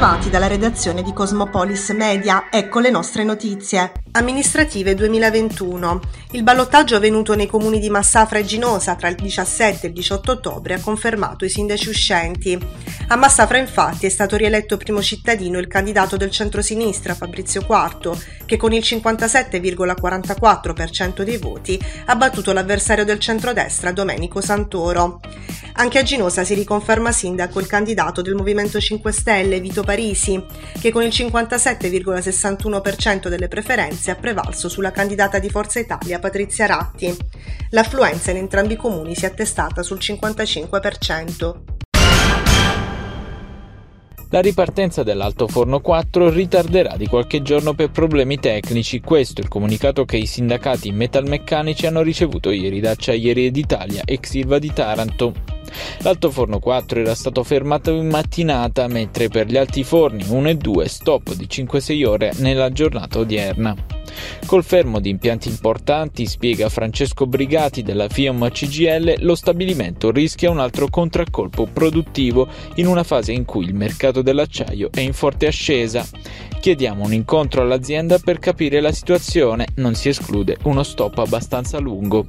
Bentrovati dalla redazione di Cosmopolis Media, ecco le nostre notizie. Amministrative 2021. Il ballottaggio avvenuto nei comuni di Massafra e Ginosa tra il 17 e il 18 ottobre ha confermato i sindaci uscenti. A Massafra infatti è stato rieletto primo cittadino il candidato del centrosinistra Fabrizio Quarto, che con il 57,44% dei voti ha battuto l'avversario del centrodestra Domenico Santoro. Anche a Ginosa si riconferma sindaco il candidato del Movimento 5 Stelle Vito Parisi, che con il 57,61% delle preferenze ha prevalso sulla candidata di Forza Italia Patrizia Ratti. L'affluenza in entrambi i comuni si è attestata sul 55%. La ripartenza dell'Alto Forno 4 ritarderà di qualche giorno per problemi tecnici, questo è il comunicato che i sindacati metalmeccanici hanno ricevuto ieri da Acciaierie d'Italia e Xilva di Taranto. L'alto forno 4 era stato fermato in mattinata, mentre per gli alti forni 1 e 2 stop di 5-6 ore nella giornata odierna. Col fermo di impianti importanti, spiega Francesco Brigati della FIOM CGL, lo stabilimento rischia un altro contraccolpo produttivo in una fase in cui il mercato dell'acciaio è in forte ascesa. Chiediamo un incontro all'azienda per capire la situazione, non si esclude uno stop abbastanza lungo.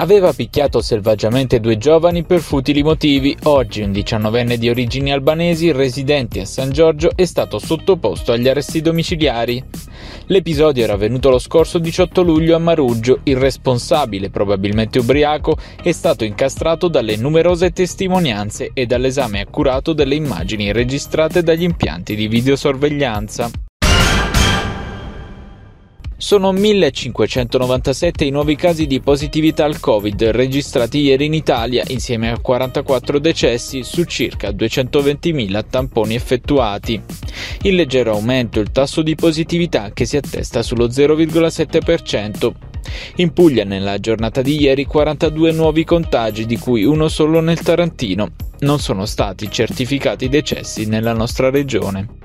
Aveva picchiato selvaggiamente due giovani per futili motivi. Oggi un diciannovenne di origini albanesi residente a San Giorgio è stato sottoposto agli arresti domiciliari. L'episodio era avvenuto lo scorso 18 luglio a Maruggio. Il responsabile, probabilmente ubriaco, è stato incastrato dalle numerose testimonianze e dall'esame accurato delle immagini registrate dagli impianti di videosorveglianza. Sono 1597 i nuovi casi di positività al Covid registrati ieri in Italia, insieme a 44 decessi su circa 220.000 tamponi effettuati. In leggero aumento il tasso di positività che si attesta sullo 0,7%. In Puglia nella giornata di ieri 42 nuovi contagi, di cui uno solo nel Tarantino. Non sono stati certificati decessi nella nostra regione.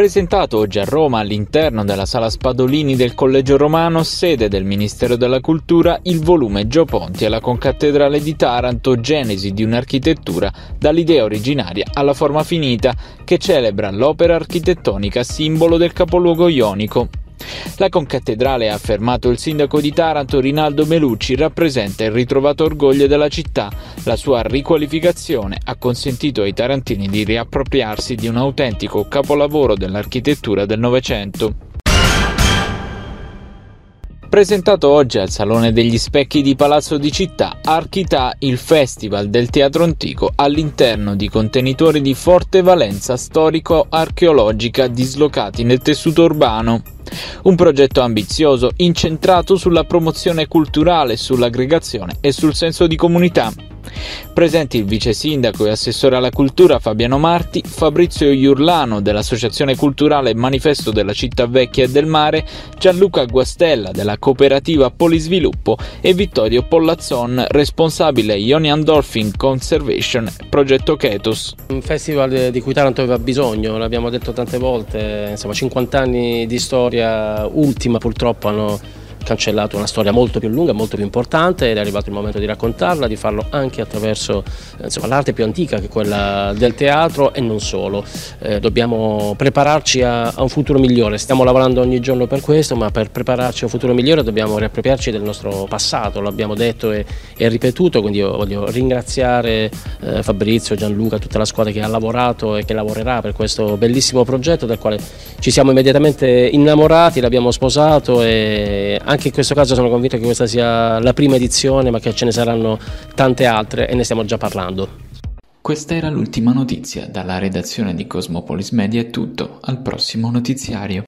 Presentato oggi a Roma all'interno della Sala Spadolini del Collegio Romano, sede del Ministero della Cultura, il volume Gio Ponti alla Concattedrale di Taranto, Genesi di un'architettura dall'idea originaria alla forma finita, che celebra l'opera architettonica simbolo del capoluogo ionico. La concattedrale, ha affermato il sindaco di Taranto Rinaldo Melucci, rappresenta il ritrovato orgoglio della città. La sua riqualificazione ha consentito ai tarantini di riappropriarsi di un autentico capolavoro dell'architettura del Novecento. Presentato oggi al Salone degli Specchi di Palazzo di Città, Archità, il Festival del Teatro Antico all'interno di contenitori di forte valenza storico-archeologica dislocati nel tessuto urbano. Un progetto ambizioso, incentrato sulla promozione culturale, sull'aggregazione e sul senso di comunità. Presenti il vice sindaco e assessore alla cultura Fabiano Marti, Fabrizio Iurlano dell'Associazione Culturale Manifesto della Città Vecchia e del Mare, Gianluca Guastella della cooperativa Polisviluppo e Vittorio Pollazzon, responsabile Ionian Dolphin Conservation Progetto Ketos. Un festival di cui Taranto aveva bisogno, l'abbiamo detto tante volte, insomma 50 anni di storia ultima purtroppo hanno cancellato una storia molto più lunga, molto più importante ed è arrivato il momento di raccontarla, di farlo anche attraverso l'arte più antica che è quella del teatro e non solo. Eh, dobbiamo prepararci a, a, un futuro migliore, stiamo lavorando ogni giorno per questo, ma per prepararci a un futuro migliore dobbiamo riappropriarci del nostro passato, l'abbiamo detto e, e, ripetuto, quindi io voglio ringraziare eh, Fabrizio, Gianluca, tutta la squadra che ha lavorato e che lavorerà per questo bellissimo progetto del quale ci siamo immediatamente innamorati, l'abbiamo sposato e anche in questo caso sono convinto che questa sia la prima edizione, ma che ce ne saranno tante altre e ne stiamo già parlando. Questa era l'ultima notizia. Dalla redazione di Cosmopolis Media è tutto. Al prossimo notiziario.